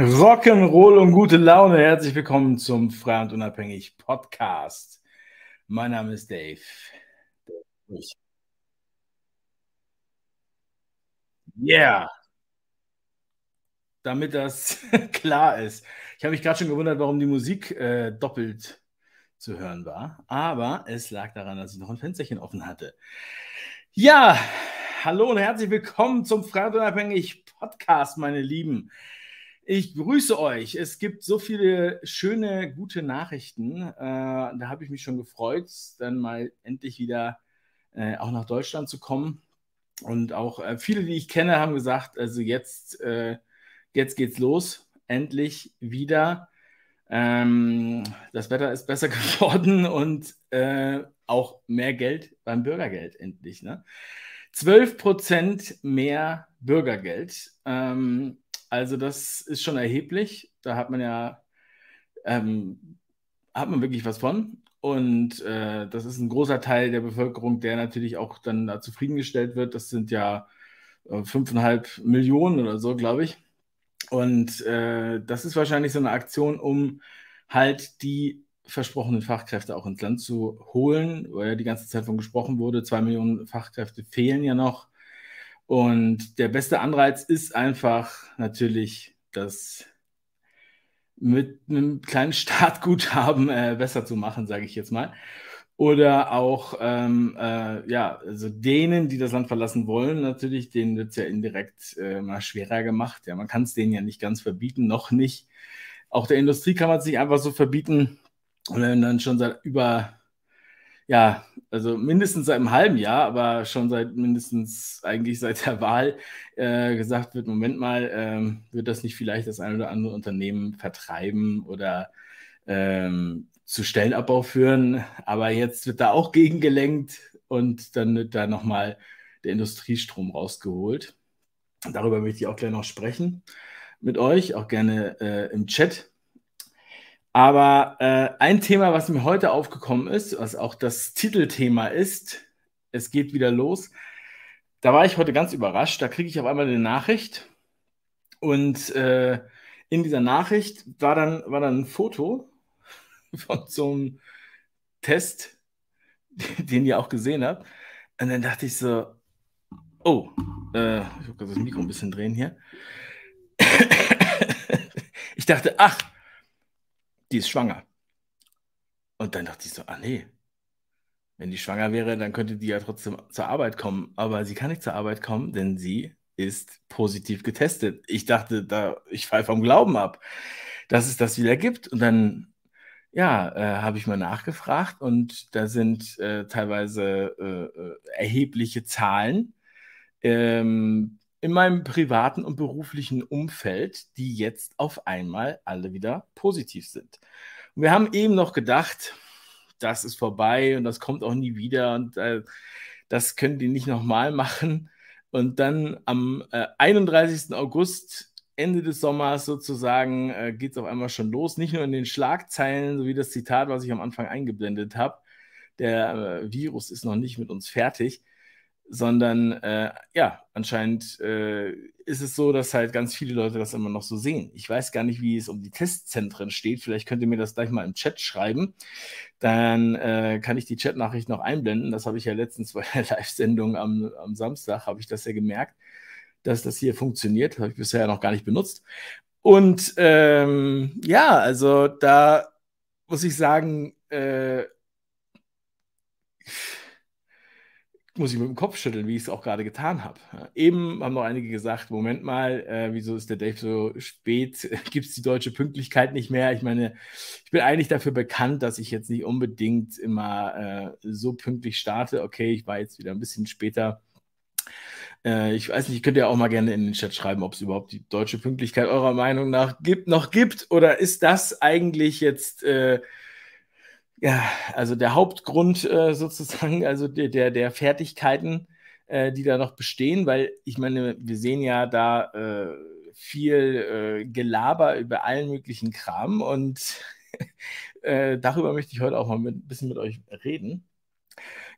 Rock'n'Roll und gute Laune. Herzlich willkommen zum Frei und Unabhängig Podcast. Mein Name ist Dave. Yeah. Damit das klar ist. Ich habe mich gerade schon gewundert, warum die Musik äh, doppelt zu hören war. Aber es lag daran, dass ich noch ein Fensterchen offen hatte. Ja, hallo und herzlich willkommen zum Frei und Unabhängig Podcast, meine Lieben. Ich grüße euch. Es gibt so viele schöne, gute Nachrichten. Äh, da habe ich mich schon gefreut, dann mal endlich wieder äh, auch nach Deutschland zu kommen. Und auch äh, viele, die ich kenne, haben gesagt, also jetzt, äh, jetzt geht's los. Endlich wieder. Ähm, das Wetter ist besser geworden und äh, auch mehr Geld beim Bürgergeld endlich. Ne? 12 Prozent mehr Bürgergeld. Ähm, also das ist schon erheblich. Da hat man ja ähm, hat man wirklich was von. Und äh, das ist ein großer Teil der Bevölkerung, der natürlich auch dann da zufriedengestellt wird. Das sind ja äh, fünfeinhalb Millionen oder so, glaube ich. Und äh, das ist wahrscheinlich so eine Aktion, um halt die versprochenen Fachkräfte auch ins Land zu holen, weil ja die ganze Zeit von gesprochen wurde. Zwei Millionen Fachkräfte fehlen ja noch. Und der beste Anreiz ist einfach natürlich, das mit einem kleinen Startguthaben äh, besser zu machen, sage ich jetzt mal. Oder auch, ähm, äh, ja, also denen, die das Land verlassen wollen, natürlich, denen wird es ja indirekt äh, mal schwerer gemacht. Ja, man kann es denen ja nicht ganz verbieten, noch nicht. Auch der Industrie kann man es nicht einfach so verbieten. Und wenn dann schon seit über ja, also mindestens seit einem halben Jahr, aber schon seit mindestens eigentlich seit der Wahl äh, gesagt wird, Moment mal, ähm, wird das nicht vielleicht das ein oder andere Unternehmen vertreiben oder ähm, zu Stellenabbau führen? Aber jetzt wird da auch gegengelenkt und dann wird da nochmal der Industriestrom rausgeholt. Darüber möchte ich auch gleich noch sprechen mit euch, auch gerne äh, im Chat. Aber äh, ein Thema, was mir heute aufgekommen ist, was auch das Titelthema ist, es geht wieder los. Da war ich heute ganz überrascht. Da kriege ich auf einmal eine Nachricht. Und äh, in dieser Nachricht war dann, war dann ein Foto von so einem Test, den ihr auch gesehen habt. Und dann dachte ich so, oh, äh, ich muss das Mikro ein bisschen drehen hier. ich dachte, ach, die ist schwanger. Und dann dachte ich so, ah nee, wenn die schwanger wäre, dann könnte die ja trotzdem zur Arbeit kommen. Aber sie kann nicht zur Arbeit kommen, denn sie ist positiv getestet. Ich dachte, da, ich falle vom Glauben ab, dass es das wieder gibt. Und dann, ja, äh, habe ich mal nachgefragt und da sind äh, teilweise äh, äh erhebliche Zahlen. Ähm, in meinem privaten und beruflichen Umfeld, die jetzt auf einmal alle wieder positiv sind. Und wir haben eben noch gedacht, das ist vorbei und das kommt auch nie wieder und äh, das können die nicht nochmal machen. Und dann am äh, 31. August, Ende des Sommers sozusagen, äh, geht es auf einmal schon los. Nicht nur in den Schlagzeilen, so wie das Zitat, was ich am Anfang eingeblendet habe. Der äh, Virus ist noch nicht mit uns fertig sondern äh, ja, anscheinend äh, ist es so, dass halt ganz viele Leute das immer noch so sehen. Ich weiß gar nicht, wie es um die Testzentren steht. Vielleicht könnt ihr mir das gleich mal im Chat schreiben. Dann äh, kann ich die Chatnachricht noch einblenden. Das habe ich ja letztens bei der Live-Sendung am, am Samstag, habe ich das ja gemerkt, dass das hier funktioniert. Habe ich bisher noch gar nicht benutzt. Und ähm, ja, also da muss ich sagen, äh, muss ich mit dem Kopf schütteln, wie ich es auch gerade getan habe. Eben haben noch einige gesagt, Moment mal, äh, wieso ist der Dave so spät? Gibt es die deutsche Pünktlichkeit nicht mehr? Ich meine, ich bin eigentlich dafür bekannt, dass ich jetzt nicht unbedingt immer äh, so pünktlich starte. Okay, ich war jetzt wieder ein bisschen später. Äh, ich weiß nicht, könnt ihr auch mal gerne in den Chat schreiben, ob es überhaupt die deutsche Pünktlichkeit eurer Meinung nach gibt, noch gibt oder ist das eigentlich jetzt äh, ja, also der Hauptgrund äh, sozusagen, also der, der, der Fertigkeiten, äh, die da noch bestehen, weil ich meine, wir sehen ja da äh, viel äh, Gelaber über allen möglichen Kram und äh, darüber möchte ich heute auch mal mit, ein bisschen mit euch reden.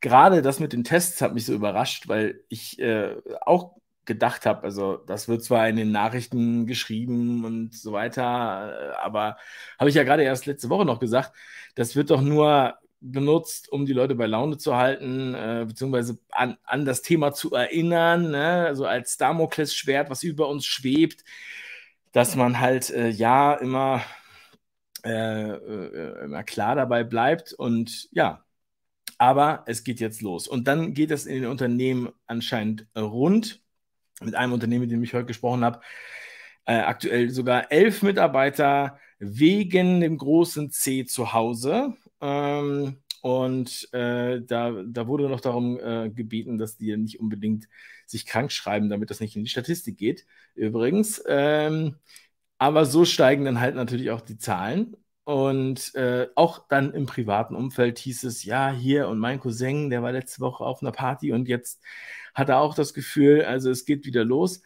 Gerade das mit den Tests hat mich so überrascht, weil ich äh, auch gedacht habe. Also das wird zwar in den Nachrichten geschrieben und so weiter, äh, aber habe ich ja gerade erst letzte Woche noch gesagt, das wird doch nur benutzt, um die Leute bei Laune zu halten, äh, beziehungsweise an, an das Thema zu erinnern, ne? also als Damoklesschwert, was über uns schwebt, dass man halt äh, ja immer, äh, äh immer klar dabei bleibt und ja, aber es geht jetzt los. Und dann geht es in den Unternehmen anscheinend rund mit einem Unternehmen, mit dem ich heute gesprochen habe, äh, aktuell sogar elf Mitarbeiter wegen dem großen C zu Hause. Ähm, und äh, da, da wurde noch darum äh, gebeten, dass die nicht unbedingt sich krank schreiben, damit das nicht in die Statistik geht. Übrigens. Ähm, aber so steigen dann halt natürlich auch die Zahlen. Und äh, auch dann im privaten Umfeld hieß es, ja, hier und mein Cousin, der war letzte Woche auf einer Party und jetzt hat er auch das Gefühl, also es geht wieder los.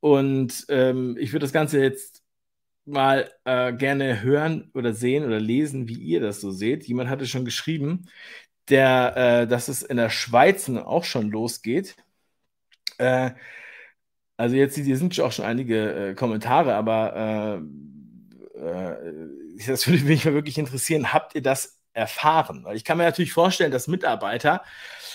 Und ähm, ich würde das Ganze jetzt mal äh, gerne hören oder sehen oder lesen, wie ihr das so seht. Jemand hatte schon geschrieben, der, äh, dass es in der Schweiz auch schon losgeht. Äh, also jetzt hier sind auch schon einige äh, Kommentare, aber äh, das würde mich wirklich interessieren. Habt ihr das erfahren? Weil ich kann mir natürlich vorstellen, dass Mitarbeiter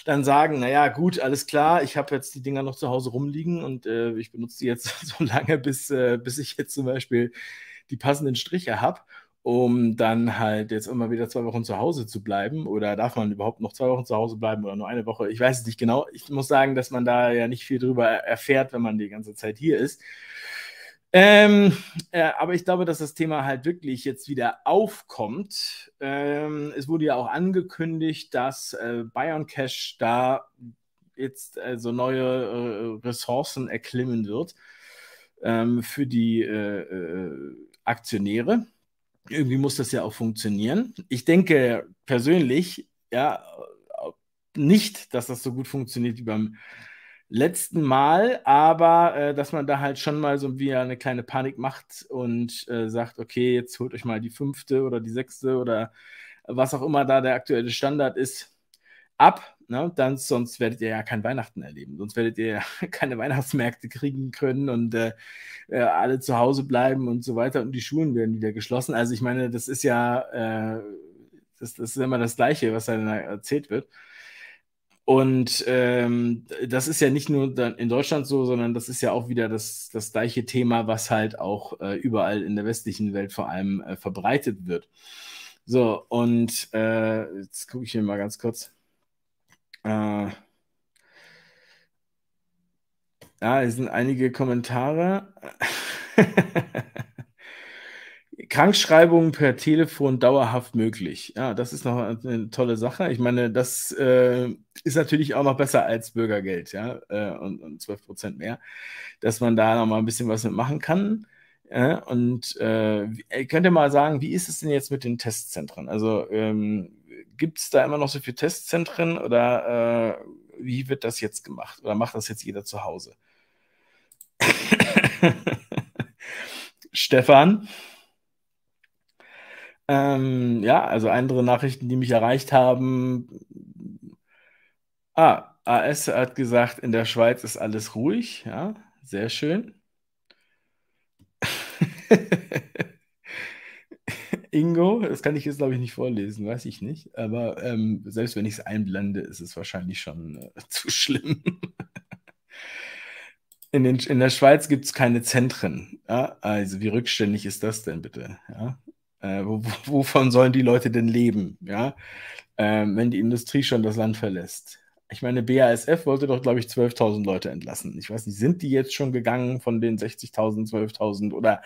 dann sagen, naja, gut, alles klar, ich habe jetzt die Dinger noch zu Hause rumliegen und äh, ich benutze die jetzt so lange, bis, äh, bis ich jetzt zum Beispiel die passenden Striche habe, um dann halt jetzt immer wieder zwei Wochen zu Hause zu bleiben. Oder darf man überhaupt noch zwei Wochen zu Hause bleiben oder nur eine Woche? Ich weiß es nicht genau. Ich muss sagen, dass man da ja nicht viel drüber erfährt, wenn man die ganze Zeit hier ist. Ähm, äh, aber ich glaube, dass das Thema halt wirklich jetzt wieder aufkommt. Ähm, es wurde ja auch angekündigt, dass äh, Bayern Cash da jetzt also neue äh, Ressourcen erklimmen wird ähm, für die äh, äh, Aktionäre. Irgendwie muss das ja auch funktionieren. Ich denke persönlich, ja, nicht, dass das so gut funktioniert wie beim letzten Mal, aber äh, dass man da halt schon mal so wie eine kleine Panik macht und äh, sagt, okay, jetzt holt euch mal die fünfte oder die sechste oder was auch immer da der aktuelle Standard ist, ab. Ne? Dann, sonst werdet ihr ja kein Weihnachten erleben. Sonst werdet ihr ja keine Weihnachtsmärkte kriegen können und äh, äh, alle zu Hause bleiben und so weiter und die Schulen werden wieder geschlossen. Also ich meine, das ist ja, äh, das, das ist immer das Gleiche, was da erzählt wird. Und ähm, das ist ja nicht nur in Deutschland so, sondern das ist ja auch wieder das, das gleiche Thema, was halt auch äh, überall in der westlichen Welt vor allem äh, verbreitet wird. So, und äh, jetzt gucke ich hier mal ganz kurz. Äh, ja, hier sind einige Kommentare. Krankschreibungen per Telefon dauerhaft möglich. Ja, das ist noch eine tolle Sache. Ich meine, das äh, ist natürlich auch noch besser als Bürgergeld, ja, äh, und, und 12 Prozent mehr, dass man da noch mal ein bisschen was mitmachen kann. Ja, und äh, könnt ihr mal sagen, wie ist es denn jetzt mit den Testzentren? Also ähm, gibt es da immer noch so viele Testzentren oder äh, wie wird das jetzt gemacht? Oder macht das jetzt jeder zu Hause? Stefan? Ähm, ja, also andere Nachrichten, die mich erreicht haben. Ah, AS hat gesagt, in der Schweiz ist alles ruhig. Ja, sehr schön. Ingo, das kann ich jetzt, glaube ich, nicht vorlesen, weiß ich nicht. Aber ähm, selbst wenn ich es einblende, ist es wahrscheinlich schon äh, zu schlimm. in, den, in der Schweiz gibt es keine Zentren. Ja? Also, wie rückständig ist das denn bitte? Ja? Äh, wovon sollen die Leute denn leben, ja? Ähm, wenn die Industrie schon das Land verlässt? Ich meine, BASF wollte doch, glaube ich, 12.000 Leute entlassen. Ich weiß nicht, sind die jetzt schon gegangen von den 60.000, 12.000 oder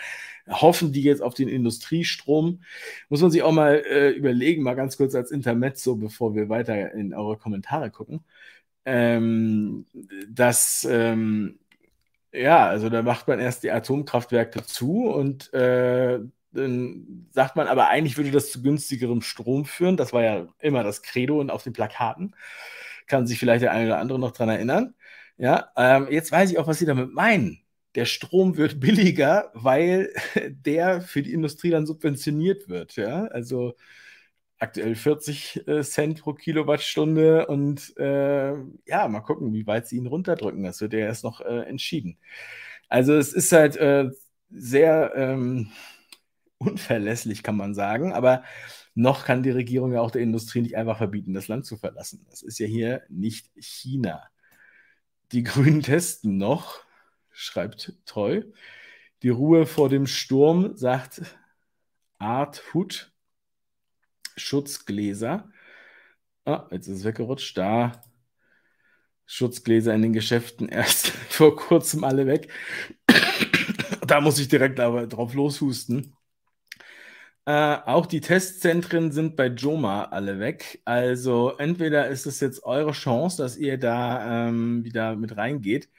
hoffen die jetzt auf den Industriestrom? Muss man sich auch mal äh, überlegen, mal ganz kurz als Intermezzo, bevor wir weiter in eure Kommentare gucken. Ähm, dass, ähm, ja, also da macht man erst die Atomkraftwerke zu und äh, dann sagt man aber, eigentlich würde das zu günstigerem Strom führen. Das war ja immer das Credo und auf den Plakaten. Kann sich vielleicht der eine oder andere noch dran erinnern. Ja, ähm, jetzt weiß ich auch, was Sie damit meinen. Der Strom wird billiger, weil der für die Industrie dann subventioniert wird. Ja, also aktuell 40 äh, Cent pro Kilowattstunde und äh, ja, mal gucken, wie weit sie ihn runterdrücken. Das wird ja erst noch äh, entschieden. Also es ist halt äh, sehr ähm, unverlässlich, kann man sagen, aber noch kann die Regierung ja auch der Industrie nicht einfach verbieten, das Land zu verlassen. Das ist ja hier nicht China. Die Grünen testen noch, schreibt Treu. Die Ruhe vor dem Sturm, sagt Art Hut. Schutzgläser. Ah, jetzt ist es weggerutscht. Da. Schutzgläser in den Geschäften erst vor kurzem alle weg. da muss ich direkt aber drauf loshusten. Äh, auch die Testzentren sind bei Joma alle weg. Also entweder ist es jetzt eure Chance, dass ihr da ähm, wieder mit reingeht.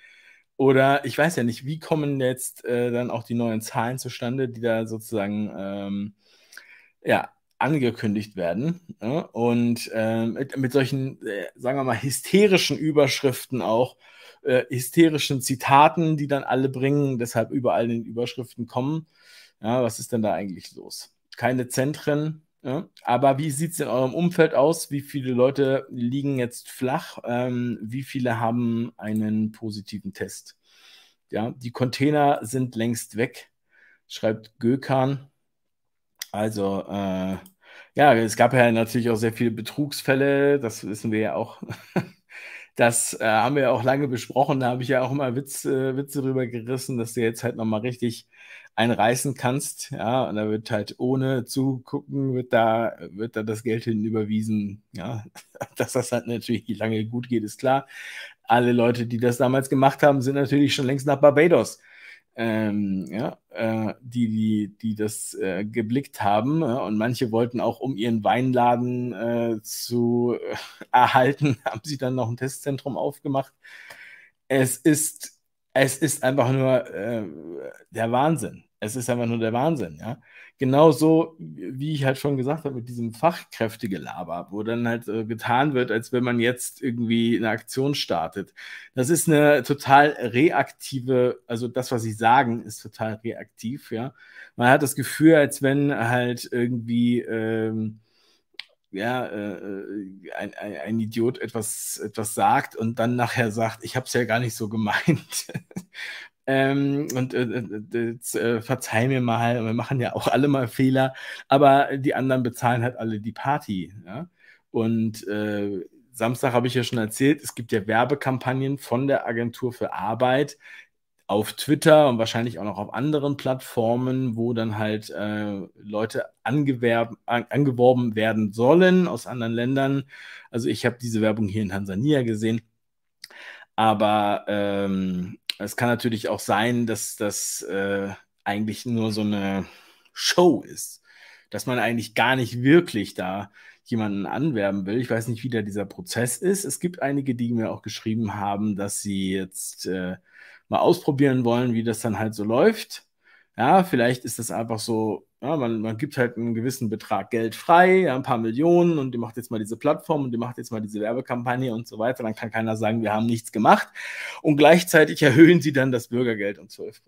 Oder ich weiß ja nicht, wie kommen jetzt äh, dann auch die neuen Zahlen zustande, die da sozusagen ähm, ja, angekündigt werden. Ja? Und äh, mit, mit, solchen, äh, sagen wir mal, hysterischen Überschriften auch, äh, hysterischen Zitaten, die dann alle bringen, deshalb überall in den Überschriften kommen. Ja, was ist denn da eigentlich los? Keine Zentren. Ja? Aber wie sieht es in eurem Umfeld aus? Wie viele Leute liegen jetzt flach? Ähm, wie viele haben einen positiven Test? Ja, die Container sind längst weg, schreibt Gökan. Also, äh, ja, es gab ja natürlich auch sehr viele Betrugsfälle, das wissen wir ja auch. Das äh, haben wir ja auch lange besprochen. Da habe ich ja auch immer Witz, äh, Witze drüber gerissen, dass du jetzt halt nochmal richtig einreißen kannst. Ja, und da wird halt ohne zugucken, wird da, wird da das Geld hin überwiesen. Ja, dass das halt natürlich lange gut geht, ist klar. Alle Leute, die das damals gemacht haben, sind natürlich schon längst nach Barbados. Ähm, ja, äh, die, die, die das äh, geblickt haben. Ja, und manche wollten auch, um ihren Weinladen äh, zu äh, erhalten, haben sie dann noch ein Testzentrum aufgemacht. Es ist, es ist einfach nur äh, der Wahnsinn. Es ist einfach nur der Wahnsinn, ja. Genauso, wie ich halt schon gesagt habe, mit diesem Fachkräftegelaber, wo dann halt äh, getan wird, als wenn man jetzt irgendwie eine Aktion startet. Das ist eine total reaktive, also das, was sie sagen, ist total reaktiv, ja. Man hat das Gefühl, als wenn halt irgendwie ähm, ja, äh, ein, ein, ein, Idiot etwas, etwas sagt und dann nachher sagt, ich habe es ja gar nicht so gemeint. Ähm, und äh, äh, äh, verzeih mir mal, wir machen ja auch alle mal Fehler, aber die anderen bezahlen halt alle die Party. Ja? Und äh, Samstag habe ich ja schon erzählt, es gibt ja Werbekampagnen von der Agentur für Arbeit auf Twitter und wahrscheinlich auch noch auf anderen Plattformen, wo dann halt äh, Leute angewerben, an, angeworben werden sollen aus anderen Ländern. Also ich habe diese Werbung hier in Tansania gesehen. Aber ähm, es kann natürlich auch sein, dass das äh, eigentlich nur so eine Show ist. Dass man eigentlich gar nicht wirklich da jemanden anwerben will. Ich weiß nicht, wie da dieser Prozess ist. Es gibt einige, die mir auch geschrieben haben, dass sie jetzt äh, mal ausprobieren wollen, wie das dann halt so läuft. Ja, vielleicht ist das einfach so, ja, man, man gibt halt einen gewissen Betrag Geld frei, ja, ein paar Millionen und die macht jetzt mal diese Plattform und die macht jetzt mal diese Werbekampagne und so weiter. Dann kann keiner sagen, wir haben nichts gemacht. Und gleichzeitig erhöhen sie dann das Bürgergeld um 12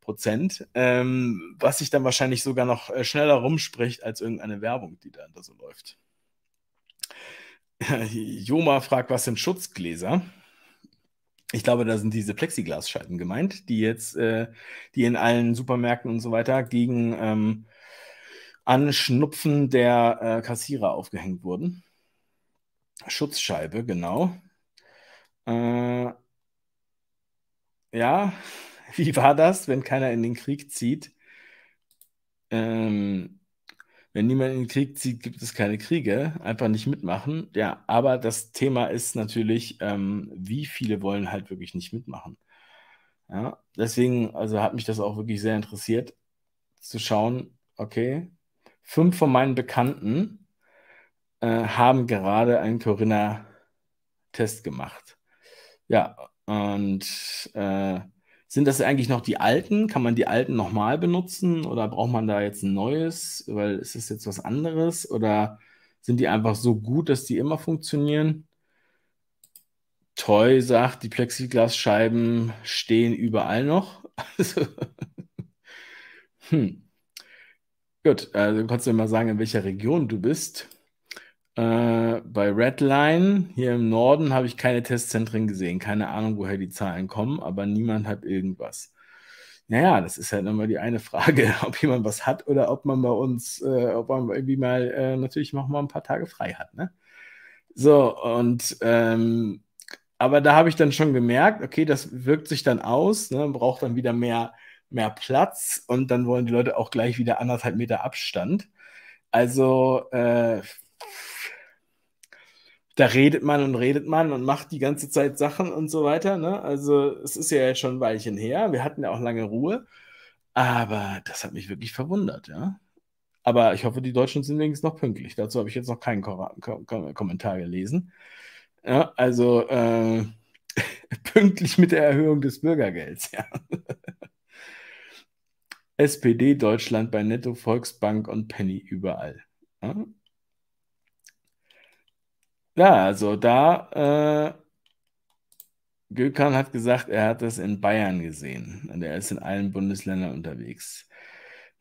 Prozent, ähm, was sich dann wahrscheinlich sogar noch äh, schneller rumspricht als irgendeine Werbung, die dann da so läuft. Joma fragt, was sind Schutzgläser? Ich glaube, da sind diese Plexiglasscheiben gemeint, die jetzt, äh, die in allen Supermärkten und so weiter gegen ähm, Anschnupfen der äh, Kassierer aufgehängt wurden. Schutzscheibe, genau. Äh, ja, wie war das, wenn keiner in den Krieg zieht? Ähm, wenn niemand in den Krieg zieht, gibt es keine Kriege. Einfach nicht mitmachen. Ja, aber das Thema ist natürlich, ähm, wie viele wollen halt wirklich nicht mitmachen. Ja, deswegen, also hat mich das auch wirklich sehr interessiert, zu schauen, okay, fünf von meinen Bekannten äh, haben gerade einen Corinna-Test gemacht. Ja, und äh, sind das eigentlich noch die alten? Kann man die alten nochmal benutzen oder braucht man da jetzt ein neues? Weil ist das jetzt was anderes oder sind die einfach so gut, dass die immer funktionieren? Toy sagt, die Plexiglasscheiben stehen überall noch. hm. Gut, also kannst du mal sagen, in welcher Region du bist. Äh, bei Redline hier im Norden habe ich keine Testzentren gesehen. Keine Ahnung, woher die Zahlen kommen, aber niemand hat irgendwas. Naja, das ist halt immer die eine Frage, ob jemand was hat oder ob man bei uns, äh, ob man irgendwie mal äh, natürlich noch mal ein paar Tage frei hat. Ne? So, und ähm, aber da habe ich dann schon gemerkt, okay, das wirkt sich dann aus, ne, braucht dann wieder mehr, mehr Platz und dann wollen die Leute auch gleich wieder anderthalb Meter Abstand. Also äh, da redet man und redet man und macht die ganze Zeit Sachen und so weiter. Ne? Also es ist ja jetzt schon ein Weilchen her. Wir hatten ja auch lange Ruhe. Aber das hat mich wirklich verwundert, ja. Aber ich hoffe, die Deutschen sind wenigstens noch pünktlich. Dazu habe ich jetzt noch keinen Ko Ko Kommentar gelesen. Ja, also äh, pünktlich mit der Erhöhung des Bürgergelds, ja. SPD Deutschland bei Netto, Volksbank und Penny überall. Ja, ja also da, äh, Gökhan hat gesagt, er hat das in Bayern gesehen. Und er ist in allen Bundesländern unterwegs.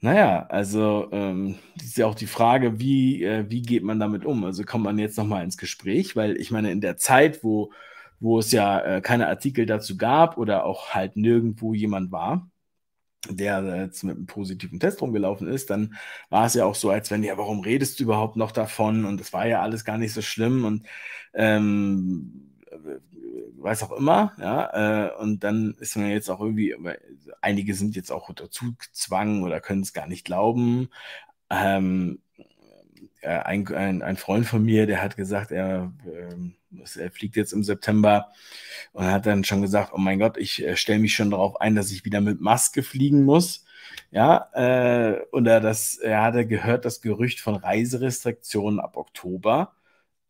Naja, also ähm, ist ja auch die Frage, wie, äh, wie geht man damit um? Also kommt man jetzt nochmal ins Gespräch, weil ich meine, in der Zeit, wo, wo es ja äh, keine Artikel dazu gab oder auch halt nirgendwo jemand war, der jetzt mit einem positiven Test rumgelaufen ist, dann war es ja auch so, als wenn, ja, warum redest du überhaupt noch davon? Und das war ja alles gar nicht so schlimm und ähm, weiß auch immer, ja, äh, und dann ist man jetzt auch irgendwie, einige sind jetzt auch unter Zugzwang oder können es gar nicht glauben. Ähm, äh, ein, ein, ein, Freund von mir, der hat gesagt, er, äh, er, fliegt jetzt im September und hat dann schon gesagt, oh mein Gott, ich äh, stelle mich schon darauf ein, dass ich wieder mit Maske fliegen muss. Ja, äh, oder das, er hatte gehört, das Gerücht von Reiserestriktionen ab Oktober.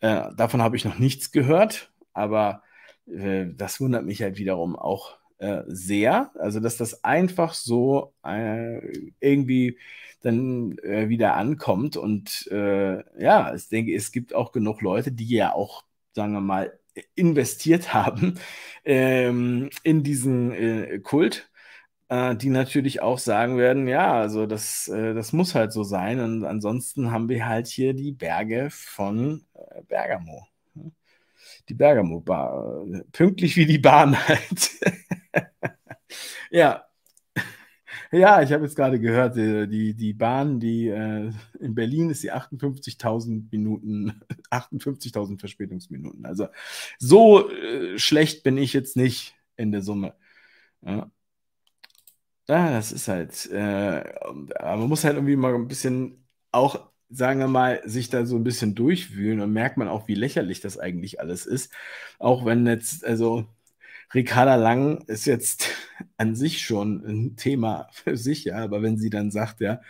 Äh, davon habe ich noch nichts gehört, aber äh, das wundert mich halt wiederum auch äh, sehr. Also, dass das einfach so äh, irgendwie dann äh, wieder ankommt. Und äh, ja, ich denke, es gibt auch genug Leute, die ja auch, sagen wir mal, investiert haben ähm, in diesen äh, Kult die natürlich auch sagen werden, ja, also das, das muss halt so sein. Und ansonsten haben wir halt hier die Berge von Bergamo die Bergamo Bar. Pünktlich wie die Bahn halt. ja. Ja, ich habe jetzt gerade gehört, äh, die, die Bahn, die äh, in Berlin ist die 58.000 Minuten, 58.000 Verspätungsminuten. Also so äh, schlecht bin ich jetzt nicht in der Summe. Ja. Ja, das ist halt, äh, man muss halt irgendwie mal ein bisschen auch sagen wir mal, sich da so ein bisschen durchwühlen und merkt man auch, wie lächerlich das eigentlich alles ist. Auch wenn jetzt, also Ricarda Lang ist jetzt an sich schon ein Thema für sich, ja, aber wenn sie dann sagt, ja,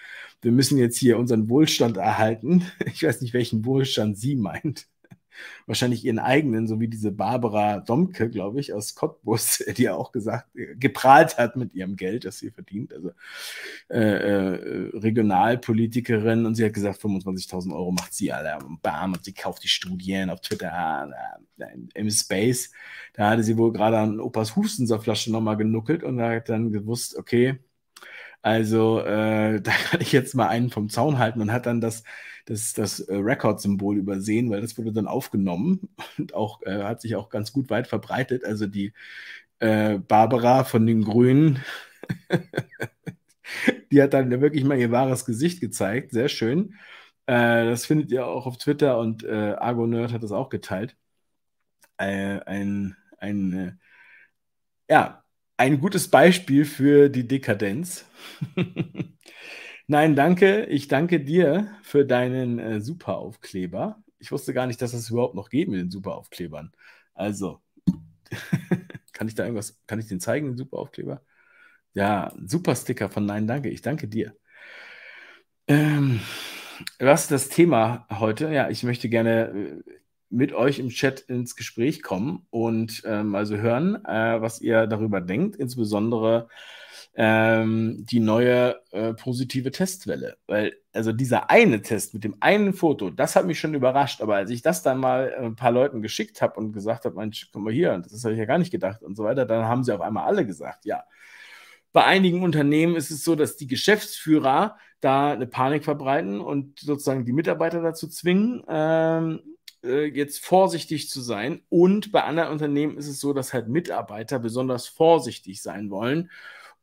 wir müssen jetzt hier unseren Wohlstand erhalten, ich weiß nicht, welchen Wohlstand sie meint, wahrscheinlich ihren eigenen, so wie diese Barbara Domke, glaube ich, aus Cottbus, die ja auch gesagt, geprahlt hat mit ihrem Geld, das sie verdient. Also äh, äh, Regionalpolitikerin und sie hat gesagt, 25.000 Euro macht sie alle. Bam, und sie kauft die Studien auf Twitter, äh, im Space. Da hatte sie wohl gerade an Opas Hustensaftflasche nochmal genuckelt und hat dann gewusst, okay, also äh, da kann ich jetzt mal einen vom Zaun halten und hat dann das, das, das äh, Record-Symbol übersehen, weil das wurde dann aufgenommen und auch äh, hat sich auch ganz gut weit verbreitet. Also die äh, Barbara von den Grünen, die hat dann wirklich mal ihr wahres Gesicht gezeigt. Sehr schön. Äh, das findet ihr auch auf Twitter und äh, Argo Nerd hat das auch geteilt. ein, ein ja, ein gutes Beispiel für die Dekadenz. Nein, danke. Ich danke dir für deinen äh, Superaufkleber. Ich wusste gar nicht, dass es das überhaupt noch geht mit den Superaufklebern. Also, kann ich da irgendwas, kann ich den zeigen, den Superaufkleber? Ja, super Sticker von Nein, danke. Ich danke dir. Ähm, was ist das Thema heute? Ja, ich möchte gerne äh, mit euch im Chat ins Gespräch kommen und ähm, also hören, äh, was ihr darüber denkt, insbesondere ähm, die neue äh, positive Testwelle. Weil, also dieser eine Test mit dem einen Foto, das hat mich schon überrascht, aber als ich das dann mal ein paar Leuten geschickt habe und gesagt habe, Mensch, komm mal hier, das habe ich ja gar nicht gedacht und so weiter, dann haben sie auf einmal alle gesagt, ja. Bei einigen Unternehmen ist es so, dass die Geschäftsführer da eine Panik verbreiten und sozusagen die Mitarbeiter dazu zwingen, ähm, äh, jetzt vorsichtig zu sein. Und bei anderen Unternehmen ist es so, dass halt Mitarbeiter besonders vorsichtig sein wollen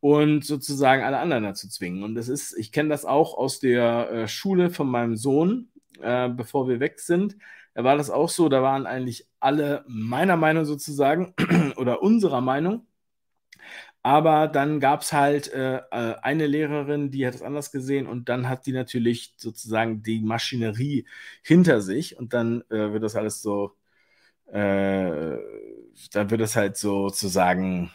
und sozusagen alle anderen dazu zwingen. Und das ist, ich kenne das auch aus der äh, Schule von meinem Sohn, äh, bevor wir weg sind. Da war das auch so, da waren eigentlich alle meiner Meinung sozusagen oder unserer Meinung. Aber dann gab es halt äh, äh, eine Lehrerin, die hat es anders gesehen und dann hat die natürlich sozusagen die Maschinerie hinter sich und dann äh, wird das alles so, äh, dann wird es halt sozusagen,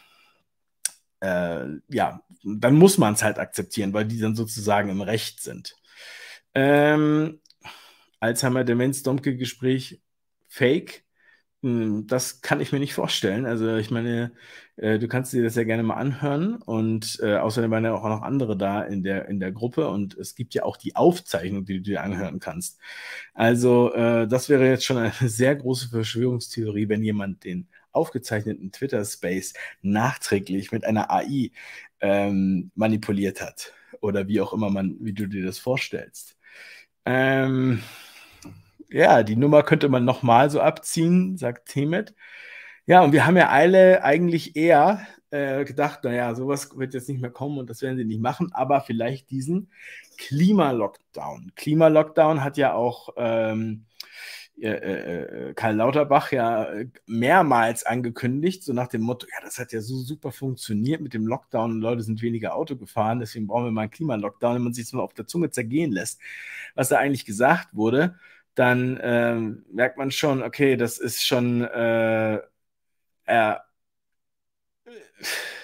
äh, ja, dann muss man es halt akzeptieren, weil die dann sozusagen im Recht sind. Ähm, Alzheimer-Demenz-Domke-Gespräch Fake das kann ich mir nicht vorstellen. Also ich meine, äh, du kannst dir das ja gerne mal anhören und äh, außerdem waren ja auch noch andere da in der, in der Gruppe und es gibt ja auch die Aufzeichnung, die du dir anhören kannst. Also äh, das wäre jetzt schon eine sehr große Verschwörungstheorie, wenn jemand den aufgezeichneten Twitter-Space nachträglich mit einer AI ähm, manipuliert hat oder wie auch immer man, wie du dir das vorstellst. Ähm, ja, die Nummer könnte man nochmal so abziehen, sagt Temet. Ja, und wir haben ja alle eigentlich eher äh, gedacht, naja, sowas wird jetzt nicht mehr kommen und das werden sie nicht machen, aber vielleicht diesen Klimalockdown. Klimalockdown hat ja auch ähm, äh, äh, Karl Lauterbach ja mehrmals angekündigt, so nach dem Motto, ja, das hat ja so super funktioniert mit dem Lockdown und Leute sind weniger Auto gefahren, deswegen brauchen wir mal einen Klimalockdown, wenn man sich das mal auf der Zunge zergehen lässt, was da eigentlich gesagt wurde dann ähm, merkt man schon, okay, das ist schon äh, äh,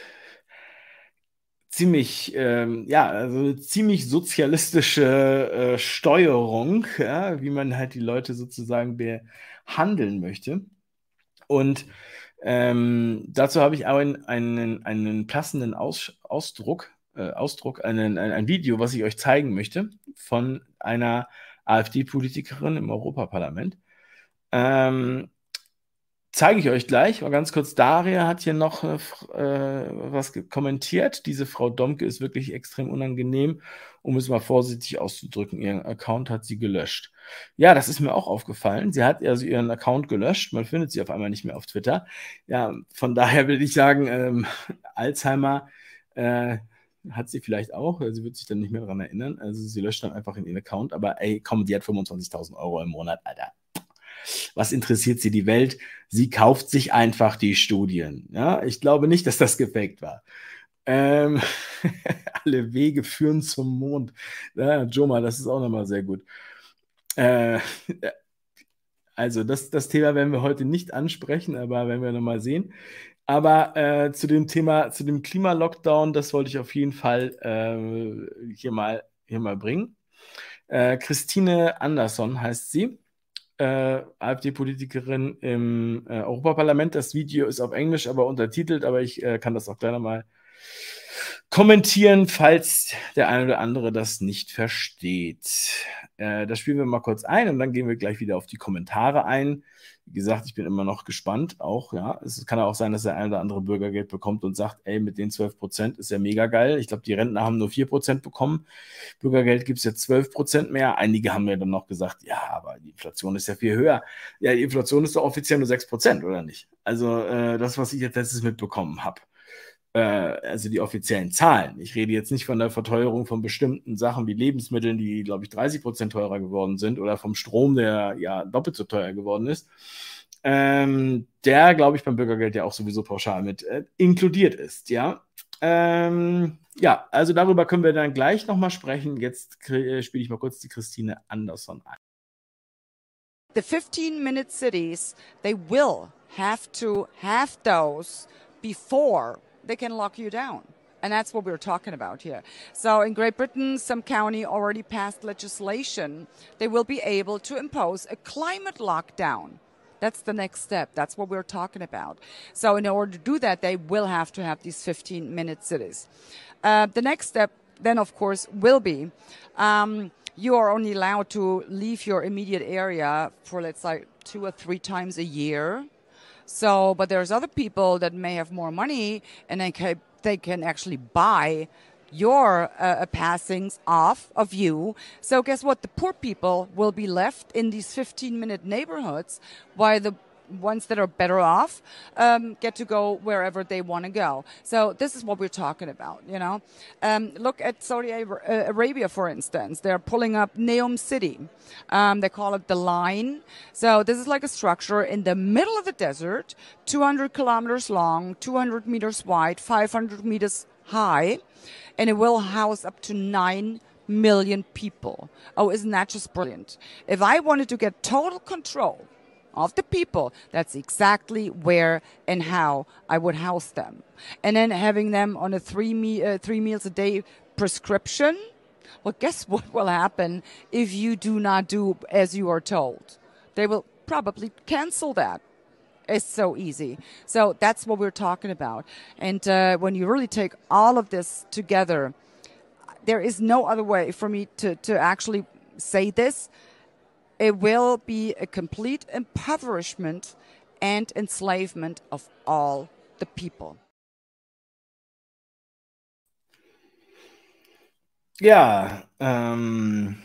ziemlich, ähm, ja, also ziemlich sozialistische äh, Steuerung, ja, wie man halt die Leute sozusagen behandeln möchte. Und ähm, dazu habe ich auch einen, einen, einen passenden Aus, Ausdruck, äh, Ausdruck, einen, ein, ein Video, was ich euch zeigen möchte, von einer AfD-Politikerin im Europaparlament. Ähm, zeige ich euch glech. Mal ganz kurz, Daria hat hier noch äh, was kommentiert. Diese Frau Domke ist wirklich extrem unangenehm, um es mal vorsichtig auszudrücken. Ihren Account hat sie gelöscht. Ja, das ist mir auch aufgefallen. Sie hat also ihren Account gelöscht. Man findet sie auf einmal nicht mehr auf Twitter. Ja, von daher will ich sagen, ähm, Alzheimer äh, hat sie vielleicht auch, sie wird sich dann nicht mehr daran erinnern. Also sie löscht dann einfach in ihren Account, aber ey, komm, die hat 25.000 Euro im Monat, Alter. Was interessiert sie die Welt? Sie kauft sich einfach die Studien. Ja, ich glaube nicht, dass das gefaked war. Ähm, alle Wege führen zum Mond. Ja, Joma, das ist auch nochmal sehr gut. Äh, also, das, das Thema werden wir heute nicht ansprechen, aber werden wir nochmal sehen. Aber äh, zu dem Thema, zu dem Klimalockdown, das wollte ich auf jeden Fall äh, hier, mal, hier mal bringen. Äh, Christine Andersson heißt sie, äh, AfD-Politikerin im äh, Europaparlament. Das Video ist auf Englisch, aber untertitelt, aber ich äh, kann das auch gleich nochmal kommentieren, falls der eine oder andere das nicht versteht. das spielen wir mal kurz ein und dann gehen wir gleich wieder auf die Kommentare ein. Wie gesagt, ich bin immer noch gespannt. Auch, ja. Es kann auch sein, dass der ein oder andere Bürgergeld bekommt und sagt, ey, mit den 12 Prozent ist ja mega geil. Ich glaube, die Rentner haben nur 4 Prozent bekommen. Bürgergeld gibt es jetzt 12 Prozent mehr. Einige haben mir dann noch gesagt, ja, aber die Inflation ist ja viel höher. Ja, die Inflation ist doch offiziell nur 6 Prozent, oder nicht? Also, äh, das, was ich jetzt letztes mitbekommen habe äh, also die offiziellen Zahlen. Ich rede jetzt nicht von der Verteuerung von bestimmten Sachen wie Lebensmitteln, die, glaube ich, 30 Prozent teurer geworden sind oder vom Strom, der ja doppelt so teuer geworden ist. Ähm, der, glaube ich, beim Bürgergeld ja auch sowieso pauschal mit äh, inkludiert ist, ja. Ähm, ja, also darüber können wir dann gleich nochmal sprechen. Jetzt äh, spiele ich mal kurz die Christine Andersson ein. The 15-minute cities, they will have to have those before they can lock you down. And that's what we're talking about here. So in Great Britain, some county already passed legislation. They will be able to impose a climate lockdown. That's the next step. That's what we're talking about. So in order to do that, they will have to have these 15 minute cities. Uh, the next step then, of course, will be um, you are only allowed to leave your immediate area for, let's say, two or three times a year so, but there's other people that may have more money and they can, they can actually buy your uh, passings off of you. So guess what? The poor people will be left in these 15 minute neighborhoods while the ones that are better off um, get to go wherever they want to go. So this is what we're talking about. You know, um, look at Saudi uh, Arabia, for instance. They're pulling up Neom City. Um, they call it the Line. So this is like a structure in the middle of the desert, 200 kilometers long, 200 meters wide, 500 meters high, and it will house up to nine million people. Oh, isn't that just brilliant? If I wanted to get total control of the people, that's exactly where and how I would house them. And then having them on a three, me- uh, three meals a day prescription. Well, guess what will happen if you do not do as you are told? They will probably cancel that. It's so easy. So that's what we're talking about. And uh, when you really take all of this together, there is no other way for me to, to actually say this it will be a complete impoverishment and enslavement of all the people. Ja, ähm,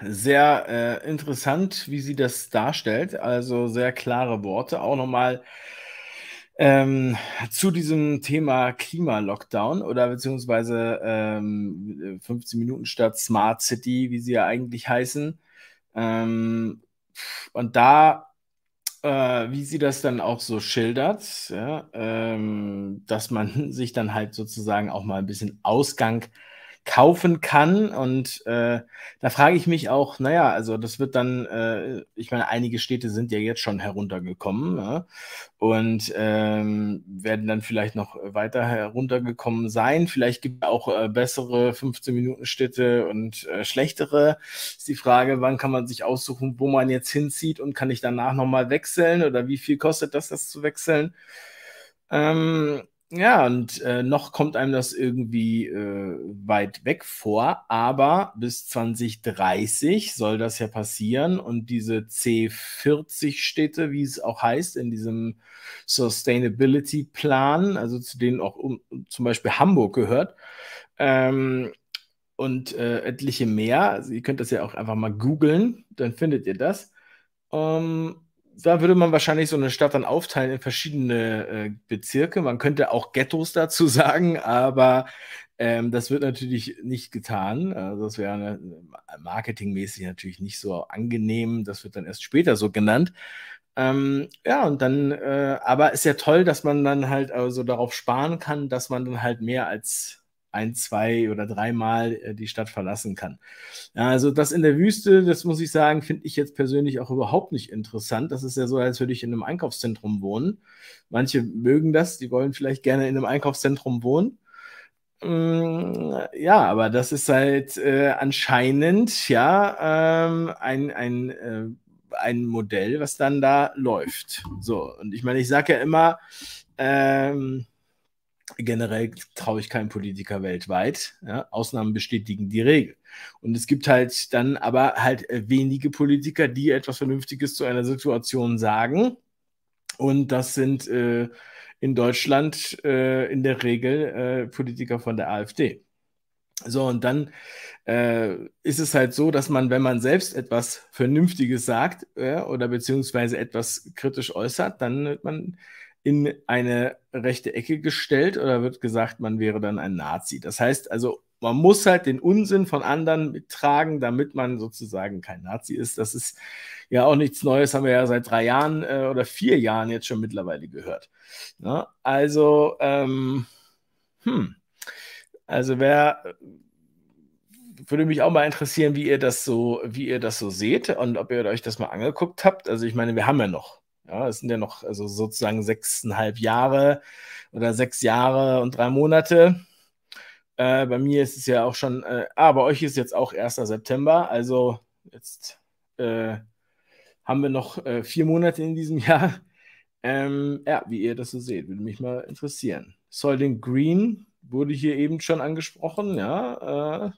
sehr äh, interessant, wie sie das darstellt. Also sehr klare Worte. Auch nochmal ähm, zu diesem Thema Klima-Lockdown oder beziehungsweise ähm, 15 Minuten statt Smart City, wie sie ja eigentlich heißen. Ähm, und da, äh, wie sie das dann auch so schildert, ja, ähm, dass man sich dann halt sozusagen auch mal ein bisschen Ausgang kaufen kann. Und äh, da frage ich mich auch, naja, also das wird dann, äh, ich meine, einige Städte sind ja jetzt schon heruntergekommen ja, und ähm, werden dann vielleicht noch weiter heruntergekommen sein. Vielleicht gibt es auch äh, bessere 15-Minuten-Städte und äh, schlechtere. Ist die Frage, wann kann man sich aussuchen, wo man jetzt hinzieht und kann ich danach nochmal wechseln oder wie viel kostet das, das zu wechseln? Ähm, ja, und äh, noch kommt einem das irgendwie äh, weit weg vor, aber bis 2030 soll das ja passieren und diese C40-Städte, wie es auch heißt, in diesem Sustainability-Plan, also zu denen auch um, zum Beispiel Hamburg gehört, ähm, und äh, etliche mehr, also ihr könnt das ja auch einfach mal googeln, dann findet ihr das. Ähm, da würde man wahrscheinlich so eine Stadt dann aufteilen in verschiedene äh, Bezirke. Man könnte auch Ghettos dazu sagen, aber ähm, das wird natürlich nicht getan. Also das wäre eine, marketingmäßig natürlich nicht so angenehm. Das wird dann erst später so genannt. Ähm, ja, und dann, äh, aber ist ja toll, dass man dann halt also darauf sparen kann, dass man dann halt mehr als ein, zwei oder dreimal äh, die Stadt verlassen kann. Also das in der Wüste, das muss ich sagen, finde ich jetzt persönlich auch überhaupt nicht interessant. Das ist ja so, als würde ich in einem Einkaufszentrum wohnen. Manche mögen das, die wollen vielleicht gerne in einem Einkaufszentrum wohnen. Mm, ja, aber das ist halt äh, anscheinend ja ähm, ein, ein, äh, ein Modell, was dann da läuft. So, und ich meine, ich sage ja immer, ähm, generell traue ich keinem Politiker weltweit. Ja? Ausnahmen bestätigen die Regel. Und es gibt halt dann aber halt äh, wenige Politiker, die etwas Vernünftiges zu einer Situation sagen. Und das sind äh, in Deutschland äh, in der Regel äh, Politiker von der AfD. So, und dann äh, ist es halt so, dass man, wenn man selbst etwas Vernünftiges sagt äh, oder beziehungsweise etwas kritisch äußert, dann wird man in eine rechte Ecke gestellt oder wird gesagt, man wäre dann ein Nazi. Das heißt also, man muss halt den Unsinn von anderen mittragen, damit man sozusagen kein Nazi ist. Das ist ja auch nichts Neues, haben wir ja seit drei Jahren äh, oder vier Jahren jetzt schon mittlerweile gehört. Ja, ne? also, ähm, hm, also wer würde mich auch mal interessieren, wie ihr das so, wie ihr das so seht und ob ihr euch das mal angeguckt habt. Also ich meine, wir haben ja noch ja, es sind ja noch also sozusagen sechseinhalb Jahre oder sechs Jahre und drei Monate. Äh, bei mir ist es ja auch schon, äh, ah, bei euch ist jetzt auch 1. September, also jetzt äh, haben wir noch äh, vier Monate in diesem Jahr. Ähm, ja, wie ihr das so seht, würde mich mal interessieren. Soylent Green wurde hier eben schon angesprochen, ja.